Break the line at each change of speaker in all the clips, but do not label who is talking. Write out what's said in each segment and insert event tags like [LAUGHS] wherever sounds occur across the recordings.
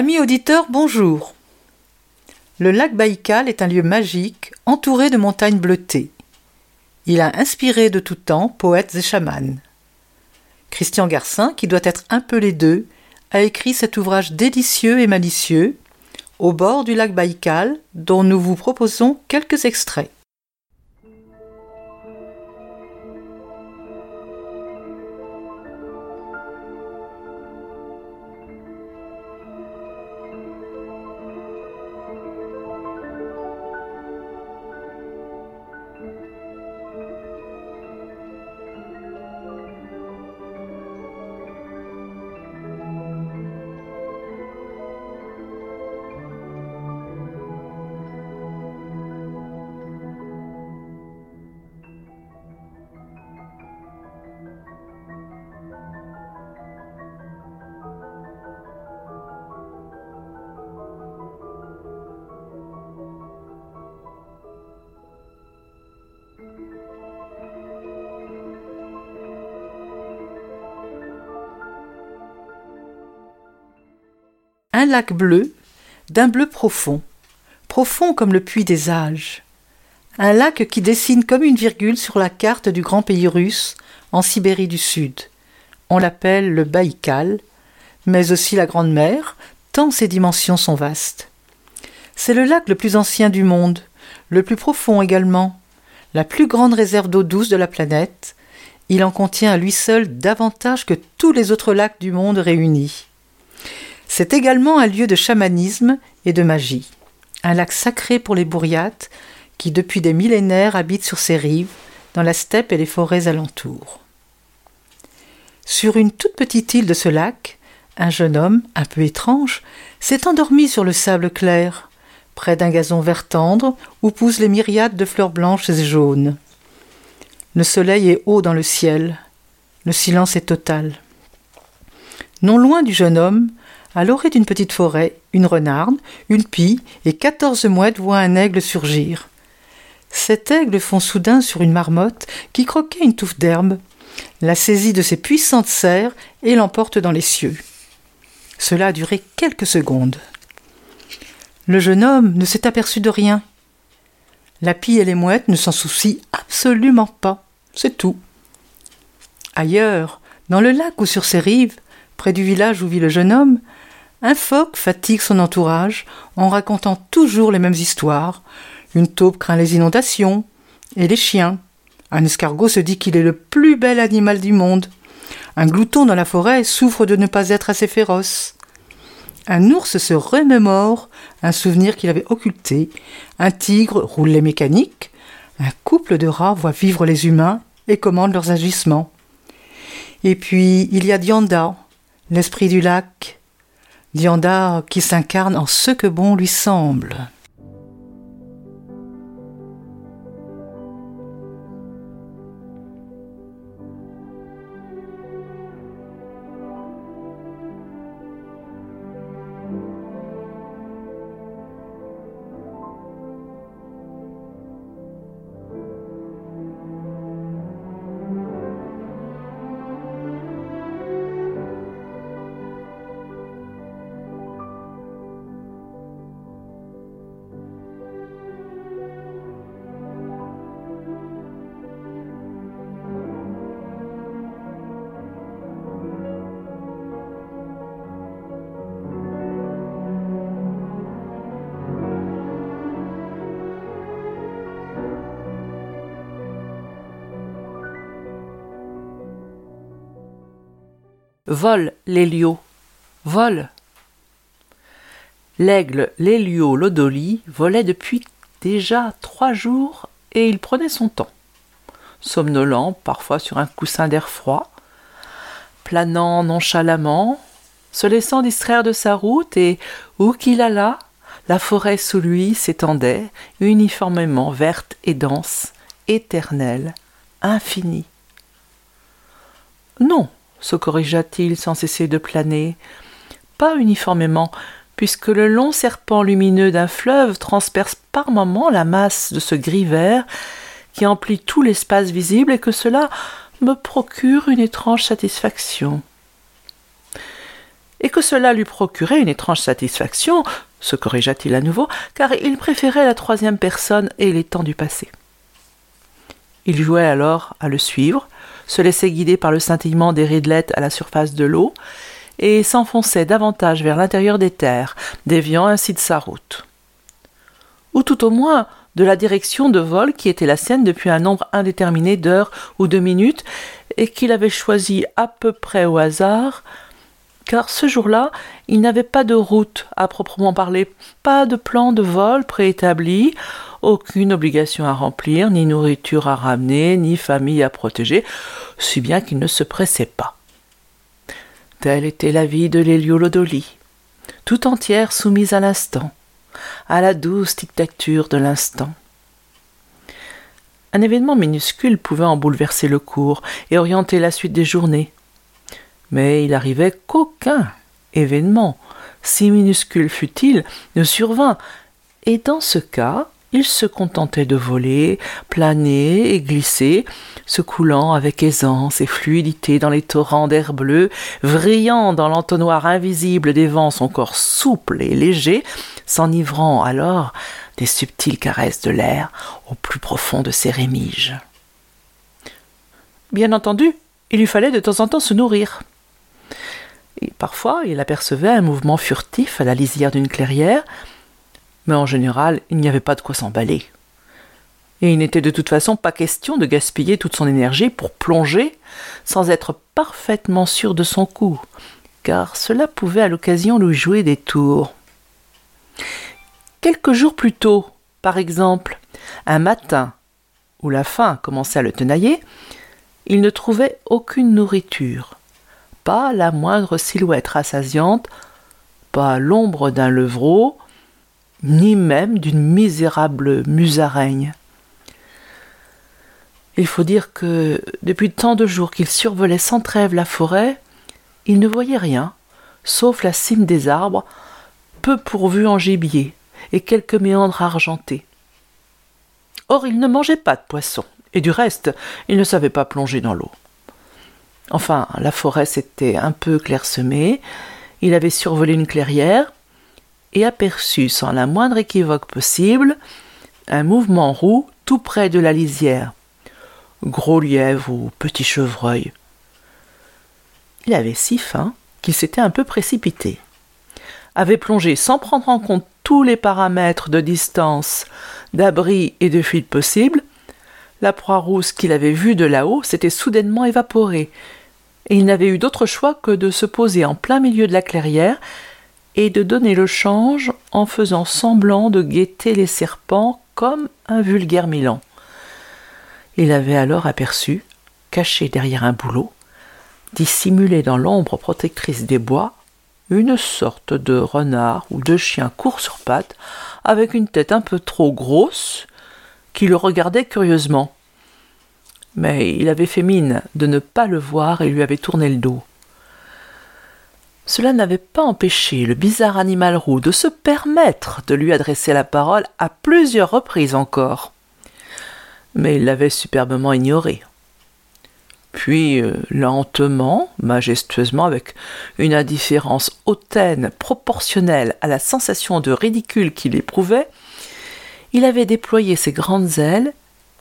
Amis auditeurs, bonjour. Le lac Baïkal est un lieu magique entouré de montagnes bleutées. Il a inspiré de tout temps poètes et chamans. Christian Garcin, qui doit être un peu les deux, a écrit cet ouvrage délicieux et malicieux, Au bord du lac Baïkal, dont nous vous proposons quelques extraits. Un lac bleu, d'un bleu profond, profond comme le puits des âges. Un lac qui dessine comme une virgule sur la carte du grand pays russe, en Sibérie du Sud. On l'appelle le Baïkal, mais aussi la Grande Mer, tant ses dimensions sont vastes. C'est le lac le plus ancien du monde, le plus profond également, la plus grande réserve d'eau douce de la planète. Il en contient à lui seul davantage que tous les autres lacs du monde réunis. C'est également un lieu de chamanisme et de magie, un lac sacré pour les bourriates qui depuis des millénaires habitent sur ses rives, dans la steppe et les forêts alentours. Sur une toute petite île de ce lac, un jeune homme, un peu étrange, s'est endormi sur le sable clair, près d'un gazon vert tendre où poussent les myriades de fleurs blanches et jaunes. Le soleil est haut dans le ciel, le silence est total. Non loin du jeune homme, à l'orée d'une petite forêt, une renarde, une pie et quatorze mouettes voient un aigle surgir. Cet aigle fond soudain sur une marmotte qui croquait une touffe d'herbe, la saisit de ses puissantes serres et l'emporte dans les cieux. Cela a duré quelques secondes. Le jeune homme ne s'est aperçu de rien. La pie et les mouettes ne s'en soucient absolument pas. C'est tout. Ailleurs, dans le lac ou sur ses rives, près du village où vit le jeune homme, un phoque fatigue son entourage en racontant toujours les mêmes histoires. Une taupe craint les inondations et les chiens. Un escargot se dit qu'il est le plus bel animal du monde. Un glouton dans la forêt souffre de ne pas être assez féroce. Un ours se remémore un souvenir qu'il avait occulté. Un tigre roule les mécaniques. Un couple de rats voit vivre les humains et commande leurs agissements. Et puis il y a Dianda, l'esprit du lac, Dianda qui s'incarne en ce que bon lui semble.
Vole, Lélio, vole. L'aigle Lélio Lodoli volait depuis déjà trois jours et il prenait son temps, somnolent parfois sur un coussin d'air froid, planant nonchalamment, se laissant distraire de sa route et où qu'il allât, la forêt sous lui s'étendait uniformément verte et dense, éternelle, infinie. Non, se corrigea-t-il sans cesser de planer, pas uniformément, puisque le long serpent lumineux d'un fleuve transperce par moments la masse de ce gris vert qui emplit tout l'espace visible et que cela me procure une étrange satisfaction. Et que cela lui procurait une étrange satisfaction, se corrigea-t-il à nouveau, car il préférait la troisième personne et les temps du passé. Il jouait alors à le suivre, se laissait guider par le scintillement des ridelettes à la surface de l'eau, et s'enfonçait davantage vers l'intérieur des terres, déviant ainsi de sa route. Ou tout au moins de la direction de vol qui était la sienne depuis un nombre indéterminé d'heures ou de minutes, et qu'il avait choisi à peu près au hasard, car ce jour-là, il n'avait pas de route à proprement parler, pas de plan de vol préétabli, aucune obligation à remplir, ni nourriture à ramener, ni famille à protéger, si bien qu'il ne se pressait pas. Telle était la vie de l'héliolodoli, tout entière soumise à l'instant, à la douce dictature de l'instant. Un événement minuscule pouvait en bouleverser le cours et orienter la suite des journées. Mais il arrivait qu'aucun événement, si minuscule fût-il, ne survint, et dans ce cas, il se contentait de voler, planer et glisser, se coulant avec aisance et fluidité dans les torrents d'air bleu, vrillant dans l'entonnoir invisible des vents son corps souple et léger, s'enivrant alors des subtiles caresses de l'air au plus profond de ses rémiges. Bien entendu, il lui fallait de temps en temps se nourrir. Et parfois, il apercevait un mouvement furtif à la lisière d'une clairière, mais en général, il n'y avait pas de quoi s'emballer. Et il n'était de toute façon pas question de gaspiller toute son énergie pour plonger sans être parfaitement sûr de son coup, car cela pouvait à l'occasion lui jouer des tours. Quelques jours plus tôt, par exemple, un matin où la faim commençait à le tenailler, il ne trouvait aucune nourriture, pas la moindre silhouette rassasiante, pas l'ombre d'un levreau, ni même d'une misérable musaraigne. Il faut dire que, depuis tant de jours qu'il survolait sans trêve la forêt, il ne voyait rien, sauf la cime des arbres, peu pourvus en gibier, et quelques méandres argentés. Or, il ne mangeait pas de poisson, et du reste, il ne savait pas plonger dans l'eau. Enfin, la forêt s'était un peu clairsemée, il avait survolé une clairière, et aperçut sans la moindre équivoque possible un mouvement roux tout près de la lisière. Gros lièvre ou petit chevreuil. Il avait si faim qu'il s'était un peu précipité. Avait plongé sans prendre en compte tous les paramètres de distance, d'abri et de fuite possible. La proie rousse qu'il avait vue de là-haut s'était soudainement évaporée, et il n'avait eu d'autre choix que de se poser en plein milieu de la clairière et de donner le change en faisant semblant de guetter les serpents comme un vulgaire Milan. Il avait alors aperçu, caché derrière un bouleau, dissimulé dans l'ombre protectrice des bois, une sorte de renard ou de chien court sur pattes, avec une tête un peu trop grosse, qui le regardait curieusement. Mais il avait fait mine de ne pas le voir et lui avait tourné le dos. Cela n'avait pas empêché le bizarre animal roux de se permettre de lui adresser la parole à plusieurs reprises encore. Mais il l'avait superbement ignoré. Puis, euh, lentement, majestueusement, avec une indifférence hautaine proportionnelle à la sensation de ridicule qu'il éprouvait, il avait déployé ses grandes ailes,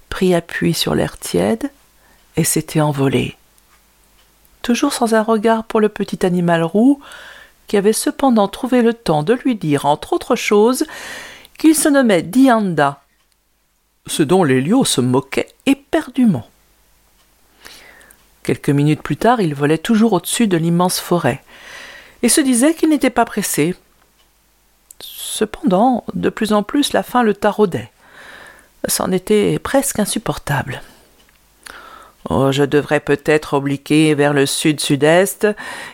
pris appui sur l'air tiède, et s'était envolé toujours sans un regard pour le petit animal roux, qui avait cependant trouvé le temps de lui dire, entre autres choses, qu'il se nommait Dianda, ce dont Lélio se moquait éperdument. Quelques minutes plus tard, il volait toujours au-dessus de l'immense forêt, et se disait qu'il n'était pas pressé. Cependant, de plus en plus, la faim le taraudait. C'en était presque insupportable. Oh, je devrais peut-être obliquer vers le sud-sud-est,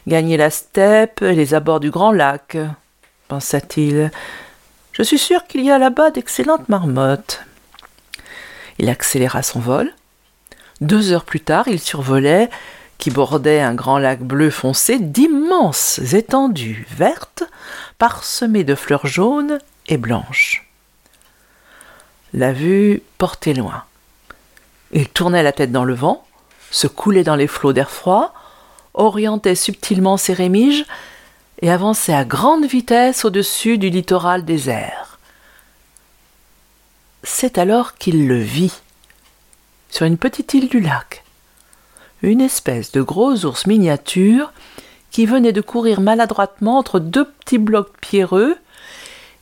gagner la steppe et les abords du grand lac, pensa-t-il. Je suis sûr qu'il y a là-bas d'excellentes marmottes. Il accéléra son vol. Deux heures plus tard, il survolait, qui bordait un grand lac bleu foncé, d'immenses étendues vertes, parsemées de fleurs jaunes et blanches. La vue portait loin. Il tournait la tête dans le vent, se coulait dans les flots d'air froid, orientait subtilement ses rémiges et avançait à grande vitesse au-dessus du littoral désert. C'est alors qu'il le vit, sur une petite île du lac, une espèce de gros ours miniature qui venait de courir maladroitement entre deux petits blocs pierreux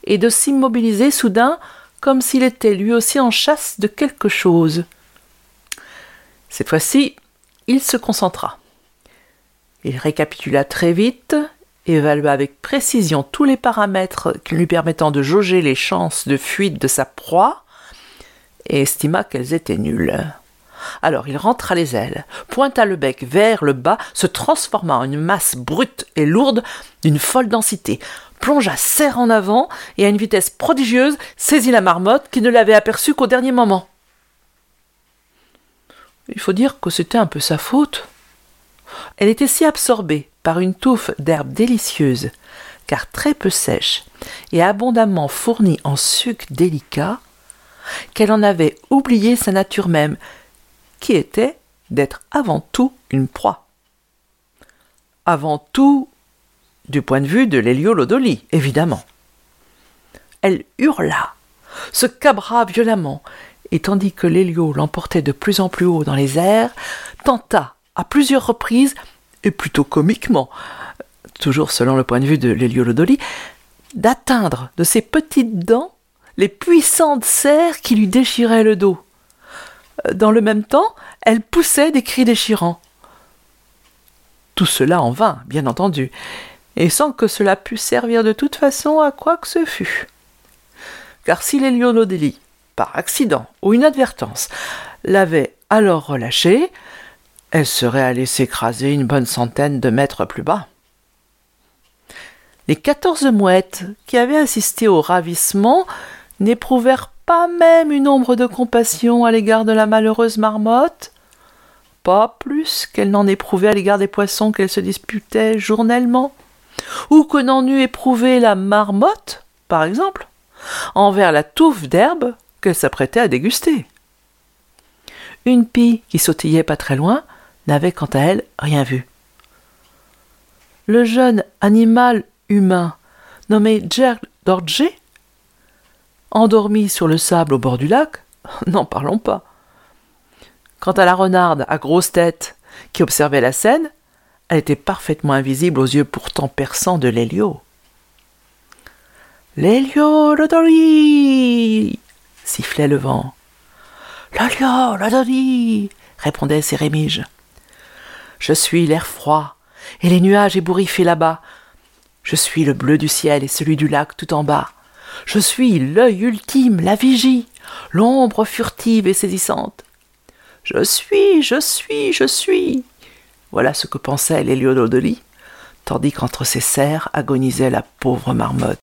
et de s'immobiliser soudain comme s'il était lui aussi en chasse de quelque chose. Cette fois-ci, il se concentra. Il récapitula très vite, évalua avec précision tous les paramètres lui permettant de jauger les chances de fuite de sa proie, et estima qu'elles étaient nulles. Alors il rentra les ailes, pointa le bec vers le bas, se transforma en une masse brute et lourde d'une folle densité, plongea serre en avant et à une vitesse prodigieuse saisit la marmotte qui ne l'avait aperçue qu'au dernier moment. Il faut dire que c'était un peu sa faute. Elle était si absorbée par une touffe d'herbes délicieuses, car très peu sèche et abondamment fournie en sucre délicat, qu'elle en avait oublié sa nature même, qui était d'être avant tout une proie. Avant tout, du point de vue de l'héliolodoli, évidemment. Elle hurla, se cabra violemment, et tandis que l'hélio l'emportait de plus en plus haut dans les airs, tenta à plusieurs reprises, et plutôt comiquement, toujours selon le point de vue de l'héliolodoli, d'atteindre de ses petites dents les puissantes serres qui lui déchiraient le dos. Dans le même temps, elle poussait des cris déchirants. Tout cela en vain, bien entendu, et sans que cela pût servir de toute façon à quoi que ce fût. Car si l'héliolodélie accident ou inadvertance, l'avait alors relâchée, elle serait allée s'écraser une bonne centaine de mètres plus bas. Les quatorze mouettes qui avaient assisté au ravissement n'éprouvèrent pas même une ombre de compassion à l'égard de la malheureuse marmotte, pas plus qu'elle n'en éprouvait à l'égard des poissons qu'elle se disputait journellement, ou que n'en eût éprouvé la marmotte, par exemple, envers la touffe d'herbe qu'elle s'apprêtait à déguster. Une pie qui sautillait pas très loin n'avait quant à elle rien vu. Le jeune animal humain nommé Ger Dorje, endormi sur le sable au bord du lac, [LAUGHS] n'en parlons pas. Quant à la renarde à grosse tête qui observait la scène, elle était parfaitement invisible aux yeux pourtant perçants de l'hélio. L'hélio Rodori sifflait le vent. Lolio, lodoli répondaient ces rémiges. Je suis l'air froid et les nuages ébouriffés là-bas. Je suis le bleu du ciel et celui du lac tout en bas. Je suis l'œil ultime, la vigie, l'ombre furtive et saisissante. Je suis, je suis, je suis. Voilà ce que pensait l'Héliododoli, tandis qu'entre ses serres agonisait la pauvre marmotte.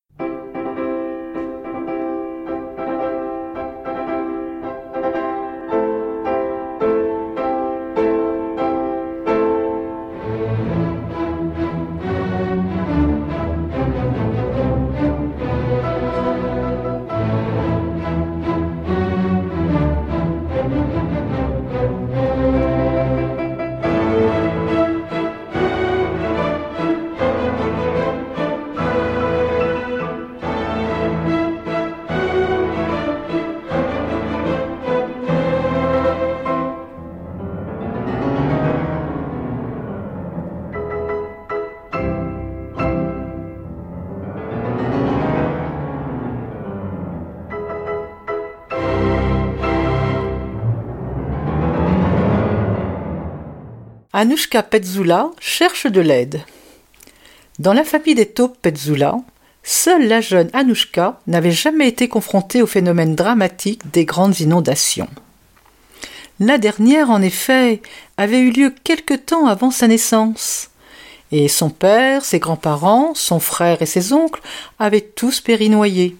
Anushka Petzula cherche de l'aide. Dans la famille des taupes Petzula, seule la jeune Anushka n'avait jamais été confrontée au phénomène dramatique des grandes inondations. La dernière, en effet, avait eu lieu quelque temps avant sa naissance. Et son père, ses grands-parents, son frère et ses oncles avaient tous péri noyés.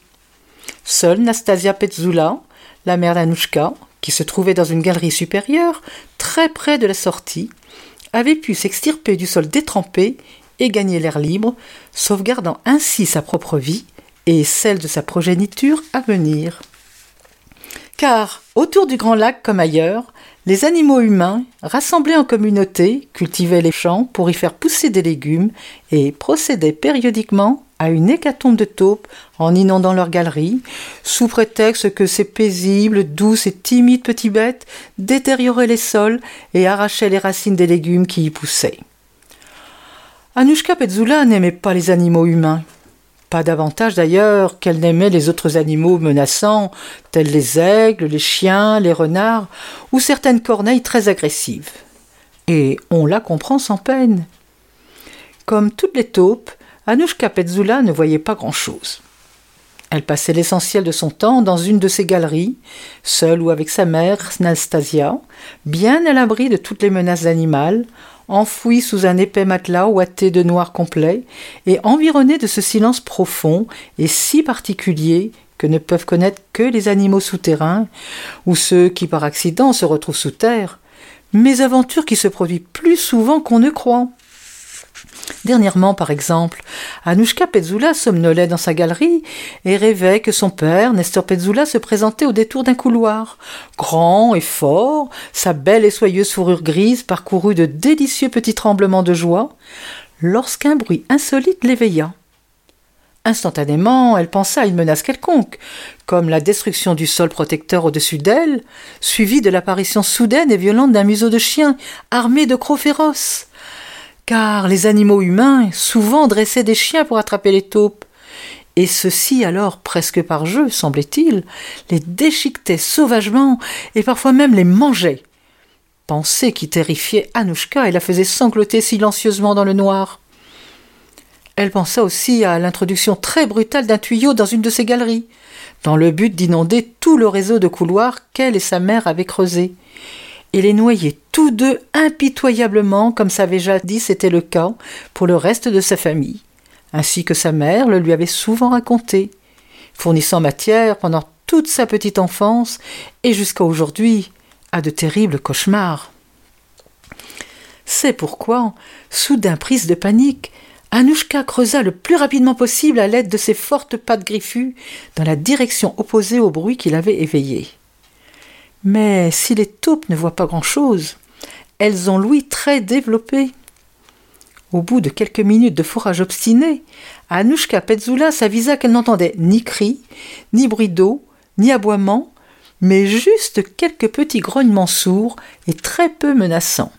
Seule Nastasia Petzula, la mère d'Anushka, qui se trouvait dans une galerie supérieure, très près de la sortie, avait pu s'extirper du sol détrempé et gagner l'air libre, sauvegardant ainsi sa propre vie et celle de sa progéniture à venir. Car, autour du grand lac comme ailleurs, les animaux humains, rassemblés en communauté, cultivaient les champs pour y faire pousser des légumes et procédaient périodiquement à une hécatombe de taupes en inondant leurs galeries, sous prétexte que ces paisibles, douces et timides petites bêtes détérioraient les sols et arrachaient les racines des légumes qui y poussaient. Anushka Petzula n'aimait pas les animaux humains. Pas davantage d'ailleurs qu'elle n'aimait les autres animaux menaçants, tels les aigles, les chiens, les renards, ou certaines corneilles très agressives. Et on la comprend sans peine. Comme toutes les taupes, Anushka Petzula ne voyait pas grand-chose. Elle passait l'essentiel de son temps dans une de ses galeries, seule ou avec sa mère, Nastasia, bien à l'abri de toutes les menaces animales, enfoui sous un épais matelas ouaté de noir complet, et environné de ce silence profond et si particulier que ne peuvent connaître que les animaux souterrains, ou ceux qui par accident se retrouvent sous terre, mais aventure qui se produit plus souvent qu'on ne croit. Dernièrement, par exemple, Anushka Petzula somnolait dans sa galerie et rêvait que son père, Nestor Petzula, se présentait au détour d'un couloir. Grand et fort, sa belle et soyeuse fourrure grise parcourut de délicieux petits tremblements de joie, lorsqu'un bruit insolite l'éveilla. Instantanément, elle pensa à une menace quelconque, comme la destruction du sol protecteur au-dessus d'elle, suivie de l'apparition soudaine et violente d'un museau de chien armé de crocs féroces car les animaux humains souvent dressaient des chiens pour attraper les taupes, et ceux-ci alors, presque par jeu, semblait-il, les déchiquetaient sauvagement et parfois même les mangeaient. Pensée qui terrifiait Anushka et la faisait sangloter silencieusement dans le noir. Elle pensa aussi à l'introduction très brutale d'un tuyau dans une de ses galeries, dans le but d'inonder tout le réseau de couloirs qu'elle et sa mère avaient creusé et les noyer tous deux impitoyablement comme ça avait jadis été le cas pour le reste de sa famille, ainsi que sa mère le lui avait souvent raconté, fournissant matière pendant toute sa petite enfance et jusqu'à aujourd'hui à de terribles cauchemars. C'est pourquoi, soudain prise de panique, Anushka creusa le plus rapidement possible à l'aide de ses fortes pattes griffues dans la direction opposée au bruit qui l'avait éveillée. Mais si les taupes ne voient pas grand-chose, elles ont l'ouïe très développé. Au bout de quelques minutes de fourrage obstiné, Anushka Petzula s'avisa qu'elle n'entendait ni cris, ni bruit d'eau, ni aboiement, mais juste quelques petits grognements sourds et très peu menaçants.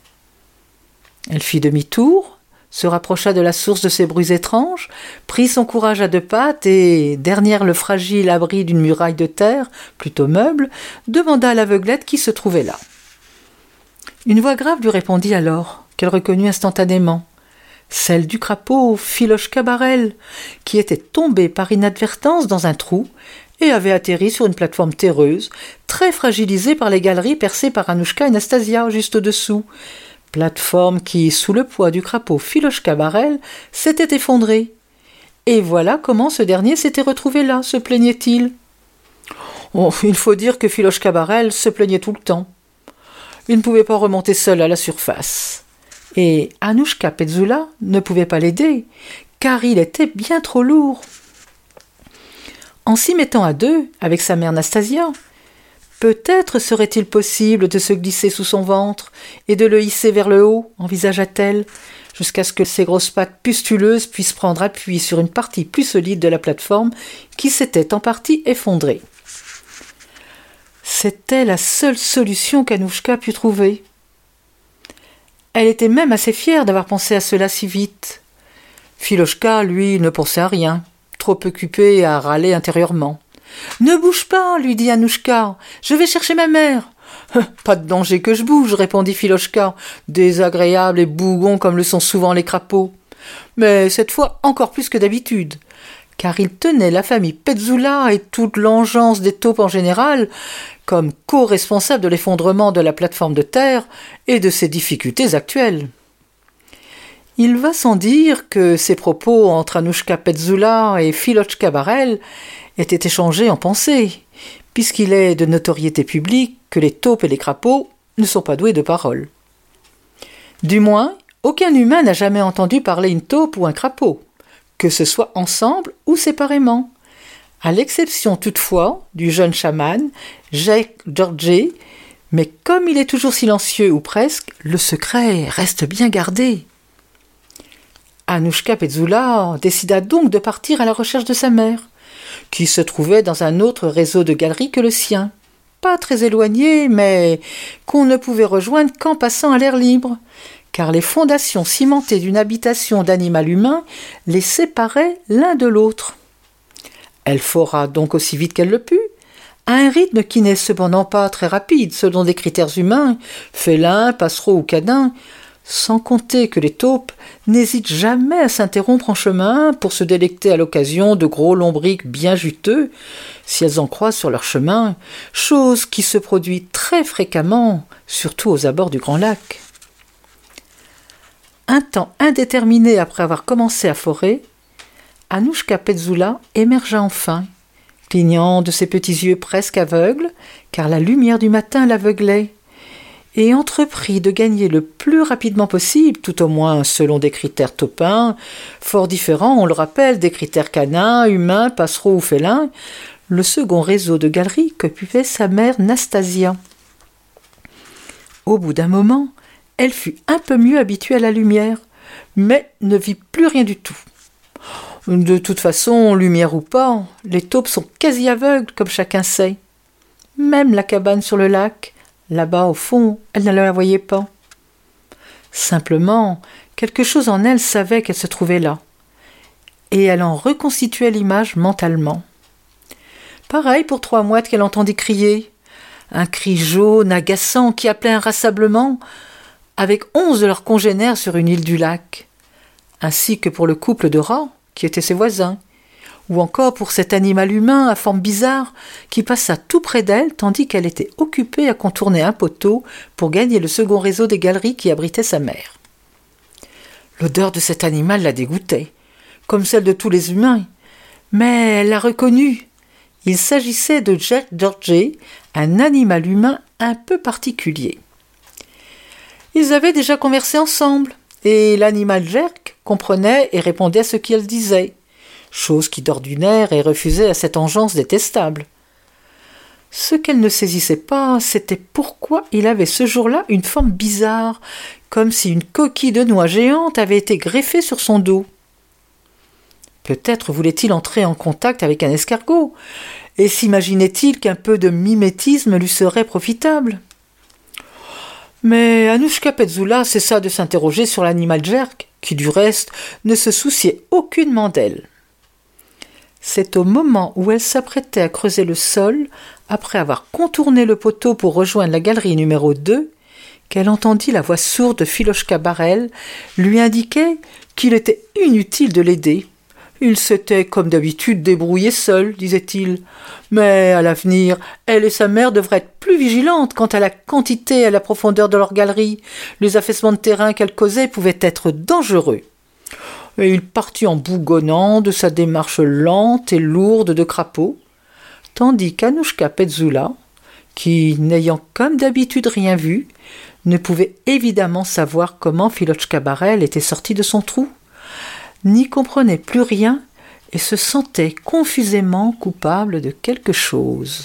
Elle fit demi-tour, se rapprocha de la source de ces bruits étranges, prit son courage à deux pattes et, derrière le fragile abri d'une muraille de terre, plutôt meuble, demanda à l'aveuglette qui se trouvait là. Une voix grave lui répondit alors, qu'elle reconnut instantanément, celle du crapaud Philoche Cabarel, qui était tombé par inadvertance dans un trou et avait atterri sur une plateforme terreuse, très fragilisée par les galeries percées par Anouchka et Nastasia juste au-dessous, plateforme qui, sous le poids du crapaud Philoche Cabarel, s'était effondrée. Et voilà comment ce dernier s'était retrouvé là, se plaignait-il. Oh, il faut dire que Philoche Cabarel se plaignait tout le temps. Il ne pouvait pas remonter seul à la surface. Et Anushka Petzula ne pouvait pas l'aider, car il était bien trop lourd. En s'y mettant à deux, avec sa mère Nastasia, Peut-être serait-il possible de se glisser sous son ventre et de le hisser vers le haut, envisagea-t-elle, jusqu'à ce que ses grosses pattes pustuleuses puissent prendre appui sur une partie plus solide de la plateforme qui s'était en partie effondrée. C'était la seule solution qu'Anouchka put trouver. Elle était même assez fière d'avoir pensé à cela si vite. Philochka, lui, ne pensait à rien, trop occupé à râler intérieurement. Ne bouge pas, lui dit Anouchka. Je vais chercher ma mère. Pas de danger que je bouge, répondit Filochka, désagréable et bougon comme le sont souvent les crapauds. Mais cette fois encore plus que d'habitude, car il tenait la famille Petzula et toute l'engeance des taupes en général comme co-responsable de l'effondrement de la plateforme de terre et de ses difficultés actuelles. Il va sans dire que ces propos entre Anushka Petzula et Filochka Barel étaient échangés en pensée, puisqu'il est de notoriété publique que les taupes et les crapauds ne sont pas doués de parole. Du moins, aucun humain n'a jamais entendu parler une taupe ou un crapaud, que ce soit ensemble ou séparément, à l'exception toutefois du jeune chaman Jake Georgie, mais comme il est toujours silencieux ou presque, le secret reste bien gardé. Anushka Petzula décida donc de partir à la recherche de sa mère, qui se trouvait dans un autre réseau de galeries que le sien, pas très éloigné, mais qu'on ne pouvait rejoindre qu'en passant à l'air libre, car les fondations cimentées d'une habitation d'animal humain les séparaient l'un de l'autre. Elle fora donc aussi vite qu'elle le put, à un rythme qui n'est cependant pas très rapide selon des critères humains, félins, passereaux ou canins, sans compter que les taupes n'hésitent jamais à s'interrompre en chemin pour se délecter à l'occasion de gros lombriques bien juteux, si elles en croisent sur leur chemin, chose qui se produit très fréquemment, surtout aux abords du Grand Lac. Un temps indéterminé après avoir commencé à forer, Anouchka Petzula émergea enfin, clignant de ses petits yeux presque aveugles, car la lumière du matin l'aveuglait et entreprit de gagner le plus rapidement possible, tout au moins selon des critères taupins, fort différents, on le rappelle, des critères canins, humains, passereaux ou félins, le second réseau de galeries qu'occupait sa mère Nastasia. Au bout d'un moment, elle fut un peu mieux habituée à la lumière, mais ne vit plus rien du tout. De toute façon, lumière ou pas, les taupes sont quasi aveugles, comme chacun sait. Même la cabane sur le lac, Là-bas, au fond, elle ne la voyait pas. Simplement, quelque chose en elle savait qu'elle se trouvait là, et elle en reconstituait l'image mentalement. Pareil pour trois mouettes qu'elle entendit crier, un cri jaune, agaçant, qui appelait un rassemblement, avec onze de leurs congénères sur une île du lac, ainsi que pour le couple de rats, qui étaient ses voisins, ou encore pour cet animal humain à forme bizarre qui passa tout près d'elle tandis qu'elle était occupée à contourner un poteau pour gagner le second réseau des galeries qui abritaient sa mère. L'odeur de cet animal la dégoûtait, comme celle de tous les humains, mais elle l'a reconnu. Il s'agissait de Jack Georgie, un animal humain un peu particulier. Ils avaient déjà conversé ensemble, et l'animal Jerk comprenait et répondait à ce qu'elle disait chose qui d'ordinaire est refusée à cette engeance détestable. Ce qu'elle ne saisissait pas, c'était pourquoi il avait ce jour-là une forme bizarre, comme si une coquille de noix géante avait été greffée sur son dos. Peut-être voulait-il entrer en contact avec un escargot, et s'imaginait-il qu'un peu de mimétisme lui serait profitable. Mais Anushka Petzula cessa de s'interroger sur l'animal jerk, qui du reste ne se souciait aucunement d'elle. C'est au moment où elle s'apprêtait à creuser le sol, après avoir contourné le poteau pour rejoindre la galerie numéro 2, qu'elle entendit la voix sourde de Philochka Barel lui indiquer qu'il était inutile de l'aider. Il s'était, comme d'habitude, débrouillé seul, disait-il. Mais à l'avenir, elle et sa mère devraient être plus vigilantes quant à la quantité et à la profondeur de leur galerie. Les affaissements de terrain qu'elle causait pouvaient être dangereux et il partit en bougonnant de sa démarche lente et lourde de crapaud, tandis qu'Anouchka Petzula, qui, n'ayant comme d'habitude rien vu, ne pouvait évidemment savoir comment Filochka Barel était sorti de son trou, n'y comprenait plus rien et se sentait confusément coupable de quelque chose.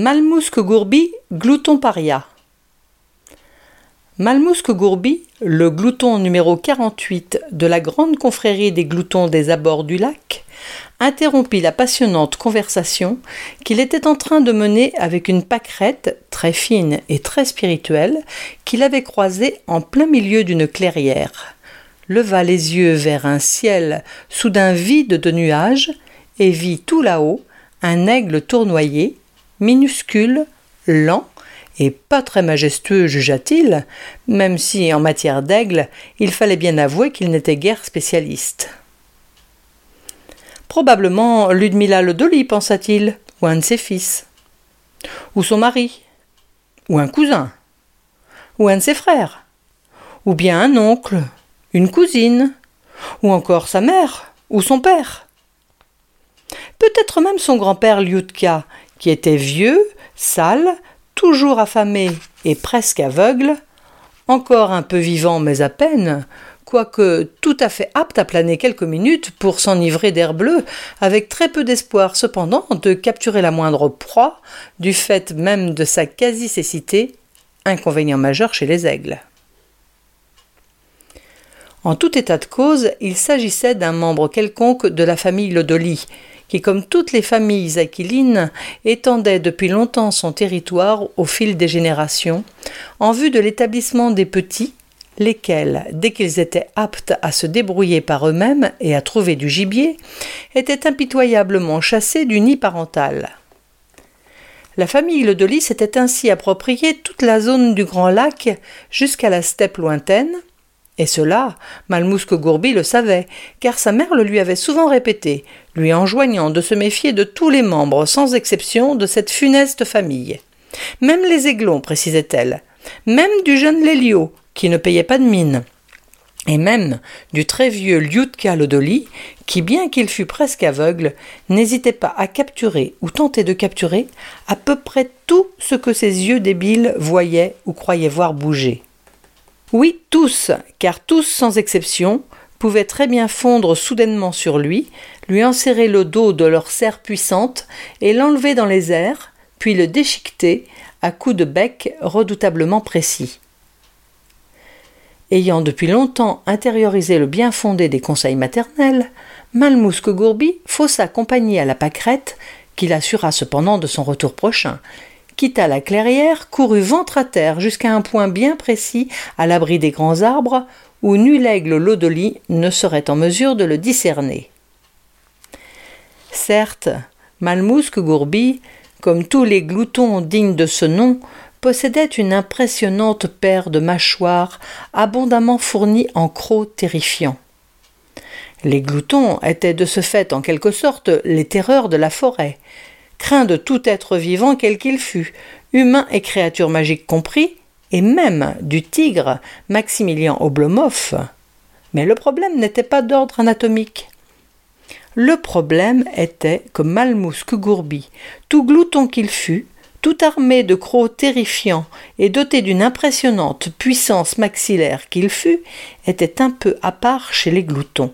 Malmousque Gourbi, glouton paria. Malmousque Gourbi, le glouton numéro 48 de la grande confrérie des gloutons des abords du lac, interrompit la passionnante conversation qu'il était en train de mener avec une pâquerette très fine et très spirituelle qu'il avait croisée en plein milieu d'une clairière, leva les yeux vers un ciel soudain vide de nuages et vit tout là-haut un aigle tournoyé, minuscule, lent, et pas très majestueux, jugea-t-il, même si, en matière d'aigle, il fallait bien avouer qu'il n'était guère spécialiste. Probablement Ludmilla Lodoli, pensa-t-il, ou un de ses fils, ou son mari, ou un cousin, ou un de ses frères, ou bien un oncle, une cousine, ou encore sa mère, ou son père. Peut-être même son grand-père Liutka, qui était vieux, sale, toujours affamé et presque aveugle, encore un peu vivant mais à peine, quoique tout à fait apte à planer quelques minutes pour s'enivrer d'air bleu, avec très peu d'espoir cependant de capturer la moindre proie, du fait même de sa quasi-cécité, inconvénient majeur chez les aigles. En tout état de cause, il s'agissait d'un membre quelconque de la famille Lodoli, qui, comme toutes les familles aquilines, étendait depuis longtemps son territoire au fil des générations, en vue de l'établissement des petits, lesquels, dès qu'ils étaient aptes à se débrouiller par eux-mêmes et à trouver du gibier, étaient impitoyablement chassés du nid parental. La famille Ledoli s'était ainsi appropriée toute la zone du Grand Lac jusqu'à la steppe lointaine, et cela, Malmousque Gourbi le savait, car sa mère le lui avait souvent répété, lui enjoignant de se méfier de tous les membres, sans exception, de cette funeste famille. Même les aiglons, précisait-elle, même du jeune Lélio, qui ne payait pas de mine, et même du très vieux Liutka Lodoli, qui, bien qu'il fût presque aveugle, n'hésitait pas à capturer ou tenter de capturer à peu près tout ce que ses yeux débiles voyaient ou croyaient voir bouger. Oui, tous, car tous sans exception, pouvaient très bien fondre soudainement sur lui, lui enserrer le dos de leur serre puissante et l'enlever dans les airs, puis le déchiqueter à coups de bec redoutablement précis. Ayant depuis longtemps intériorisé le bien fondé des conseils maternels, Malmousque Gourbi faussa compagnie à la pâquerette, qu'il assura cependant de son retour prochain, quitta la clairière, courut ventre à terre jusqu'à un point bien précis, à l'abri des grands arbres, où nul aigle lodoli ne serait en mesure de le discerner. Certes, Malmousque Gourbi, comme tous les gloutons dignes de ce nom, possédait une impressionnante paire de mâchoires abondamment fournies en crocs terrifiants. Les gloutons étaient de ce fait en quelque sorte les terreurs de la forêt, craint de tout être vivant quel qu'il fût, humain et créature magique compris, et même du tigre Maximilien Oblomov. Mais le problème n'était pas d'ordre anatomique. Le problème était que Malmousque Gourbi, tout glouton qu'il fût, tout armé de crocs terrifiants et doté d'une impressionnante puissance maxillaire qu'il fût, était un peu à part chez les gloutons.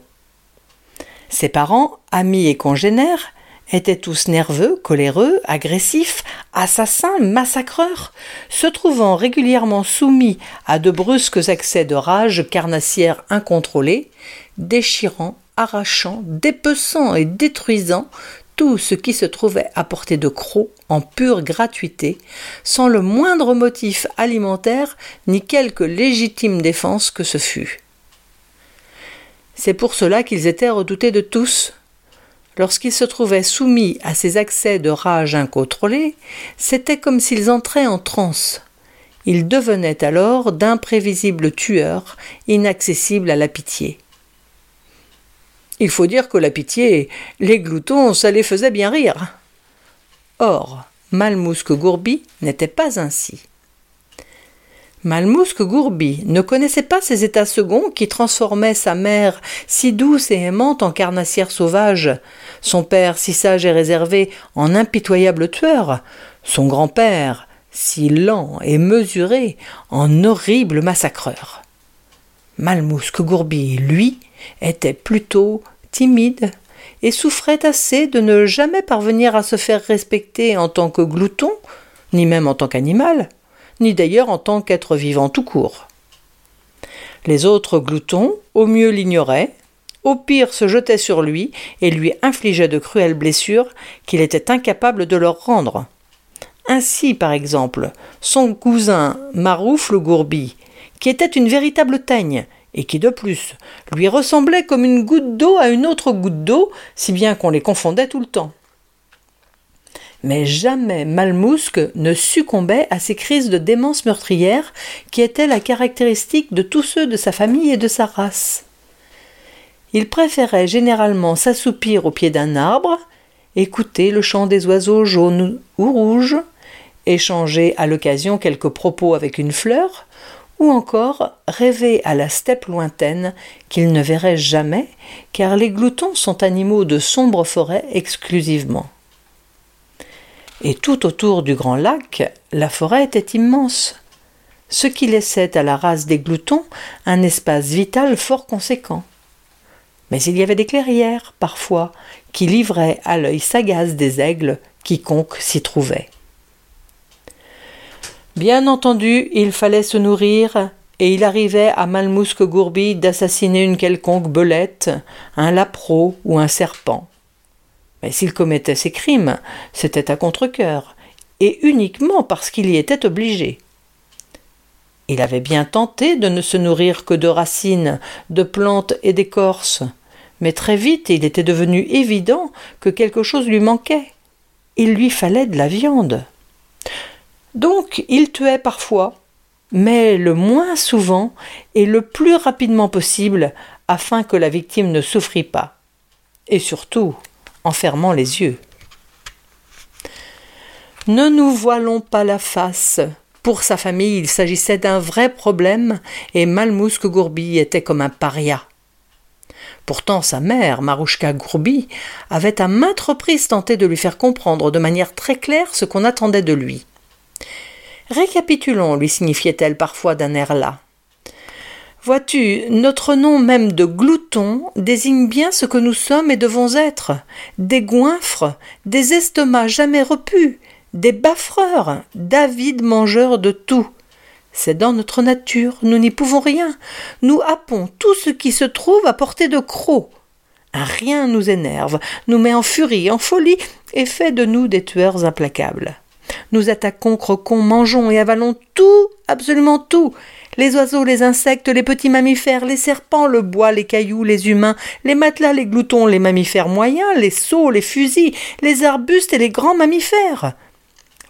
Ses parents, amis et congénères, étaient tous nerveux, coléreux, agressifs, assassins, massacreurs, se trouvant régulièrement soumis à de brusques accès de rage carnassière incontrôlée, déchirant, arrachant, dépeçant et détruisant tout ce qui se trouvait à portée de crocs en pure gratuité, sans le moindre motif alimentaire ni quelque légitime défense que ce fût. C'est pour cela qu'ils étaient redoutés de tous, Lorsqu'ils se trouvaient soumis à ces accès de rage incontrôlés, c'était comme s'ils entraient en transe. Ils devenaient alors d'imprévisibles tueurs, inaccessibles à la pitié. Il faut dire que la pitié, les gloutons, ça les faisait bien rire. Or, Malmousque Gourbi n'était pas ainsi. Malmousque Gourbi ne connaissait pas ces états seconds qui transformaient sa mère si douce et aimante en carnassière sauvage, son père si sage et réservé en impitoyable tueur, son grand-père si lent et mesuré en horrible massacreur. Malmousque Gourbi, lui, était plutôt timide, et souffrait assez de ne jamais parvenir à se faire respecter en tant que glouton, ni même en tant qu'animal, ni d'ailleurs en tant qu'être vivant tout court. Les autres gloutons, au mieux l'ignoraient, au pire se jetaient sur lui et lui infligeaient de cruelles blessures qu'il était incapable de leur rendre. Ainsi, par exemple, son cousin Marouf le Gourbi, qui était une véritable teigne, et qui de plus lui ressemblait comme une goutte d'eau à une autre goutte d'eau, si bien qu'on les confondait tout le temps. Mais jamais Malmousque ne succombait à ces crises de démence meurtrière qui étaient la caractéristique de tous ceux de sa famille et de sa race. Il préférait généralement s'assoupir au pied d'un arbre, écouter le chant des oiseaux jaunes ou rouges, échanger à l'occasion quelques propos avec une fleur, ou encore rêver à la steppe lointaine qu'il ne verrait jamais, car les gloutons sont animaux de sombres forêts exclusivement. Et tout autour du grand lac, la forêt était immense, ce qui laissait à la race des gloutons un espace vital fort conséquent. Mais il y avait des clairières, parfois, qui livraient à l'œil sagace des aigles quiconque s'y trouvait. Bien entendu, il fallait se nourrir, et il arrivait à Malmousque Gourbi d'assassiner une quelconque belette, un lapro ou un serpent. Mais s'il commettait ces crimes, c'était à contre-cœur, et uniquement parce qu'il y était obligé. Il avait bien tenté de ne se nourrir que de racines, de plantes et d'écorces, mais très vite il était devenu évident que quelque chose lui manquait. Il lui fallait de la viande. Donc il tuait parfois, mais le moins souvent et le plus rapidement possible afin que la victime ne souffrît pas, et surtout en fermant les yeux. Ne nous voilons pas la face. Pour sa famille, il s'agissait d'un vrai problème, et Malmousque Gourbi était comme un paria. Pourtant, sa mère, Marouchka Gourbi, avait à maintes reprises tenté de lui faire comprendre de manière très claire ce qu'on attendait de lui. Récapitulons, lui signifiait-elle parfois d'un air là. Vois-tu, notre nom même de glouton désigne bien ce que nous sommes et devons être des goinfres, des estomacs jamais repus, des baffreurs, d'avides mangeurs de tout. C'est dans notre nature, nous n'y pouvons rien. Nous happons tout ce qui se trouve à portée de crocs. Rien nous énerve, nous met en furie, en folie, et fait de nous des tueurs implacables. Nous attaquons, croquons, mangeons et avalons tout, absolument tout. Les oiseaux, les insectes, les petits mammifères, les serpents, le bois, les cailloux, les humains, les matelas, les gloutons, les mammifères moyens, les sauts, les fusils, les arbustes et les grands mammifères.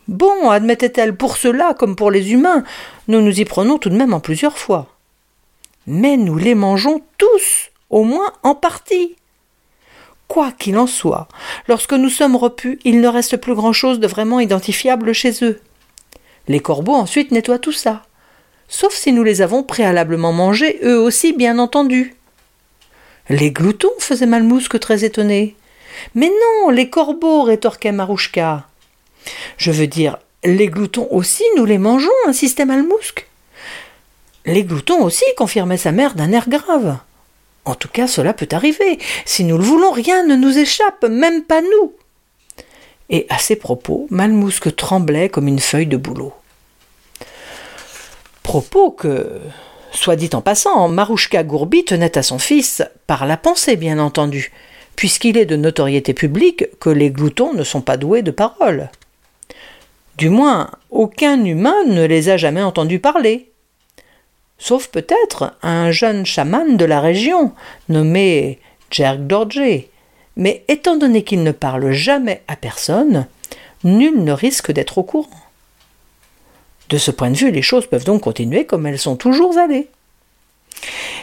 Bon, admettait-elle, pour cela comme pour les humains, nous nous y prenons tout de même en plusieurs fois. Mais nous les mangeons tous, au moins en partie. Quoi qu'il en soit, lorsque nous sommes repus, il ne reste plus grand-chose de vraiment identifiable chez eux. Les corbeaux ensuite nettoient tout ça, sauf si nous les avons préalablement mangés, eux aussi, bien entendu. Les gloutons faisaient Malmousque très étonné. Mais non, les corbeaux, rétorquait Marouchka. Je veux dire, les gloutons aussi, nous les mangeons, insistait Malmousque. Les gloutons aussi, confirmait sa mère d'un air grave. En tout cas, cela peut arriver. Si nous le voulons, rien ne nous échappe, même pas nous. Et à ces propos, Malmousque tremblait comme une feuille de bouleau. Propos que, soit dit en passant, Marouchka Gourbi tenait à son fils, par la pensée bien entendu, puisqu'il est de notoriété publique que les gloutons ne sont pas doués de parole. Du moins, aucun humain ne les a jamais entendus parler sauf peut-être un jeune chaman de la région, nommé Jerk Dorje. Mais étant donné qu'il ne parle jamais à personne, nul ne risque d'être au courant. De ce point de vue, les choses peuvent donc continuer comme elles sont toujours allées.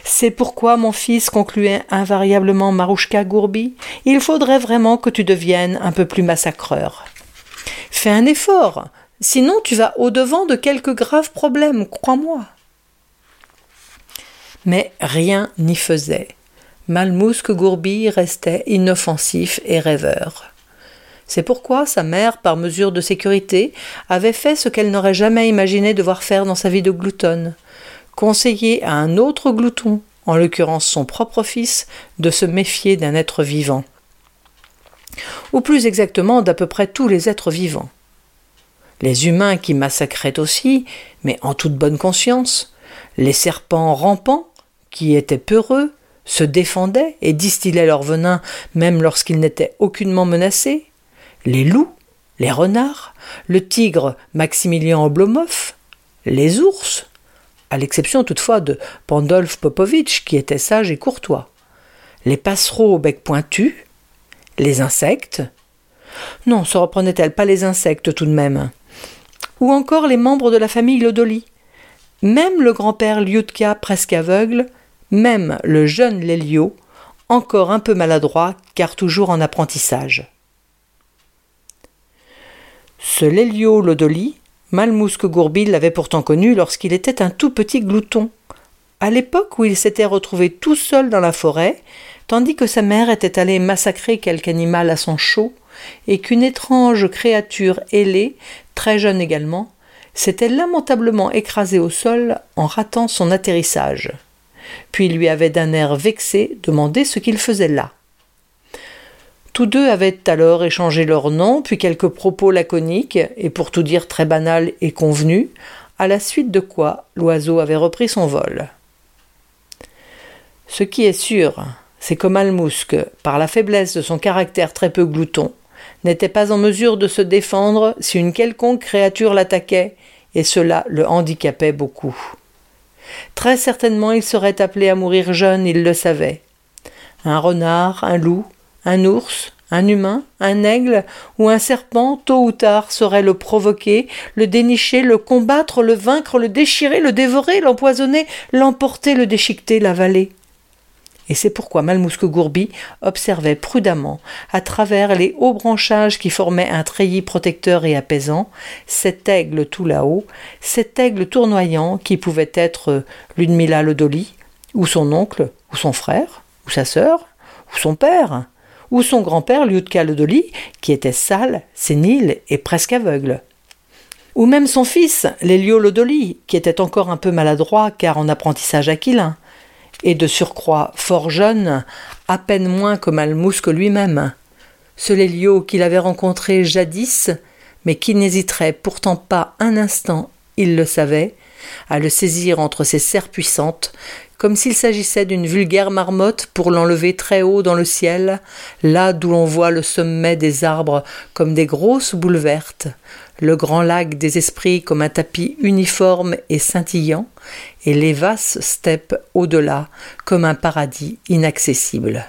C'est pourquoi, mon fils, concluait invariablement Marouchka Gourbi, il faudrait vraiment que tu deviennes un peu plus massacreur. Fais un effort, sinon tu vas au-devant de quelques graves problèmes, crois-moi mais rien n'y faisait. Malmousque Gourbi restait inoffensif et rêveur. C'est pourquoi sa mère, par mesure de sécurité, avait fait ce qu'elle n'aurait jamais imaginé devoir faire dans sa vie de gloutonne conseiller à un autre glouton, en l'occurrence son propre fils, de se méfier d'un être vivant. ou plus exactement d'à peu près tous les êtres vivants. Les humains qui massacraient aussi, mais en toute bonne conscience, les serpents rampants, qui étaient peureux, se défendaient et distillaient leur venin même lorsqu'ils n'étaient aucunement menacés, les loups, les renards, le tigre Maximilien Oblomov, les ours, à l'exception toutefois de Pandolf Popovitch qui était sage et courtois, les passereaux au bec pointu, les insectes. Non, se reprenait-elle pas les insectes tout de même? Ou encore les membres de la famille Lodoli? Même le grand-père Liutka presque aveugle, même le jeune Lélio, encore un peu maladroit car toujours en apprentissage. Ce Lélio Lodoli, Malmousque Gourbi l'avait pourtant connu lorsqu'il était un tout petit glouton. À l'époque où il s'était retrouvé tout seul dans la forêt, tandis que sa mère était allée massacrer quelque animal à son chaud, et qu'une étrange créature ailée, très jeune également, s'était lamentablement écrasée au sol en ratant son atterrissage. Puis lui avait d'un air vexé demandé ce qu'il faisait là. Tous deux avaient alors échangé leurs noms, puis quelques propos laconiques, et pour tout dire très banals et convenus, à la suite de quoi l'oiseau avait repris son vol. Ce qui est sûr, c'est que Malmousque, par la faiblesse de son caractère très peu glouton, n'était pas en mesure de se défendre si une quelconque créature l'attaquait, et cela le handicapait beaucoup. Très certainement il serait appelé à mourir jeune, il le savait. Un renard, un loup, un ours, un humain, un aigle ou un serpent, tôt ou tard, saurait le provoquer, le dénicher, le combattre, le vaincre, le déchirer, le dévorer, l'empoisonner, l'emporter, le déchiqueter, l'avaler. Et c'est pourquoi Malmousque Gourbi observait prudemment, à travers les hauts branchages qui formaient un treillis protecteur et apaisant, cet aigle tout là-haut, cet aigle tournoyant qui pouvait être Ludmilla Lodoli, ou son oncle, ou son frère, ou sa sœur, ou son père, ou son grand-père Liutka Lodoli, qui était sale, sénile et presque aveugle. Ou même son fils, Lélio Lodoli, qui était encore un peu maladroit car en apprentissage aquilin, et de surcroît fort jeune, à peine moins que Malmousque lui-même. Ce Lélio qu'il avait rencontré jadis, mais qui n'hésiterait pourtant pas un instant, il le savait, à le saisir entre ses serres puissantes, comme s'il s'agissait d'une vulgaire marmotte pour l'enlever très haut dans le ciel, là d'où l'on voit le sommet des arbres comme des grosses boules vertes, le grand lac des esprits comme un tapis uniforme et scintillant, et les vastes steppes au-delà comme un paradis inaccessible.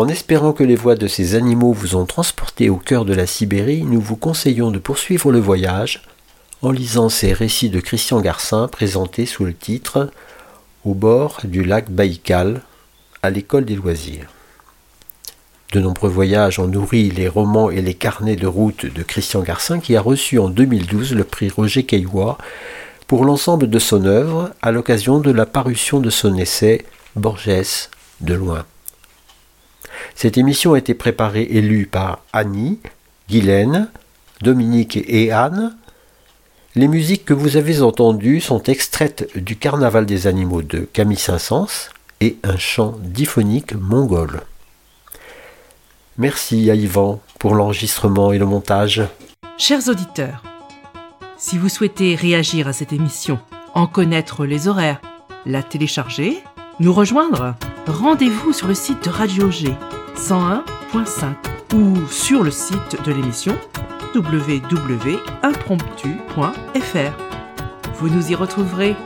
En espérant que les voix de ces animaux vous ont transporté au cœur de la Sibérie, nous vous conseillons de poursuivre le voyage en lisant ces récits de Christian Garcin présentés sous le titre Au bord du lac Baïkal, à l'école des loisirs. De nombreux voyages ont nourri les romans et les carnets de route de Christian Garcin qui a reçu en 2012 le prix Roger Caillois pour l'ensemble de son œuvre à l'occasion de la parution de son essai Borges de loin. Cette émission a été préparée et lue par Annie, Guylaine, Dominique et Anne. Les musiques que vous avez entendues sont extraites du Carnaval des animaux de Camille Saint-Saëns et un chant diphonique mongol. Merci à Yvan pour l'enregistrement et le montage.
Chers auditeurs, si vous souhaitez réagir à cette émission, en connaître les horaires, la télécharger, nous rejoindre, rendez-vous sur le site de Radio G 101.5 ou sur le site de l'émission www.impromptu.fr. Vous nous y retrouverez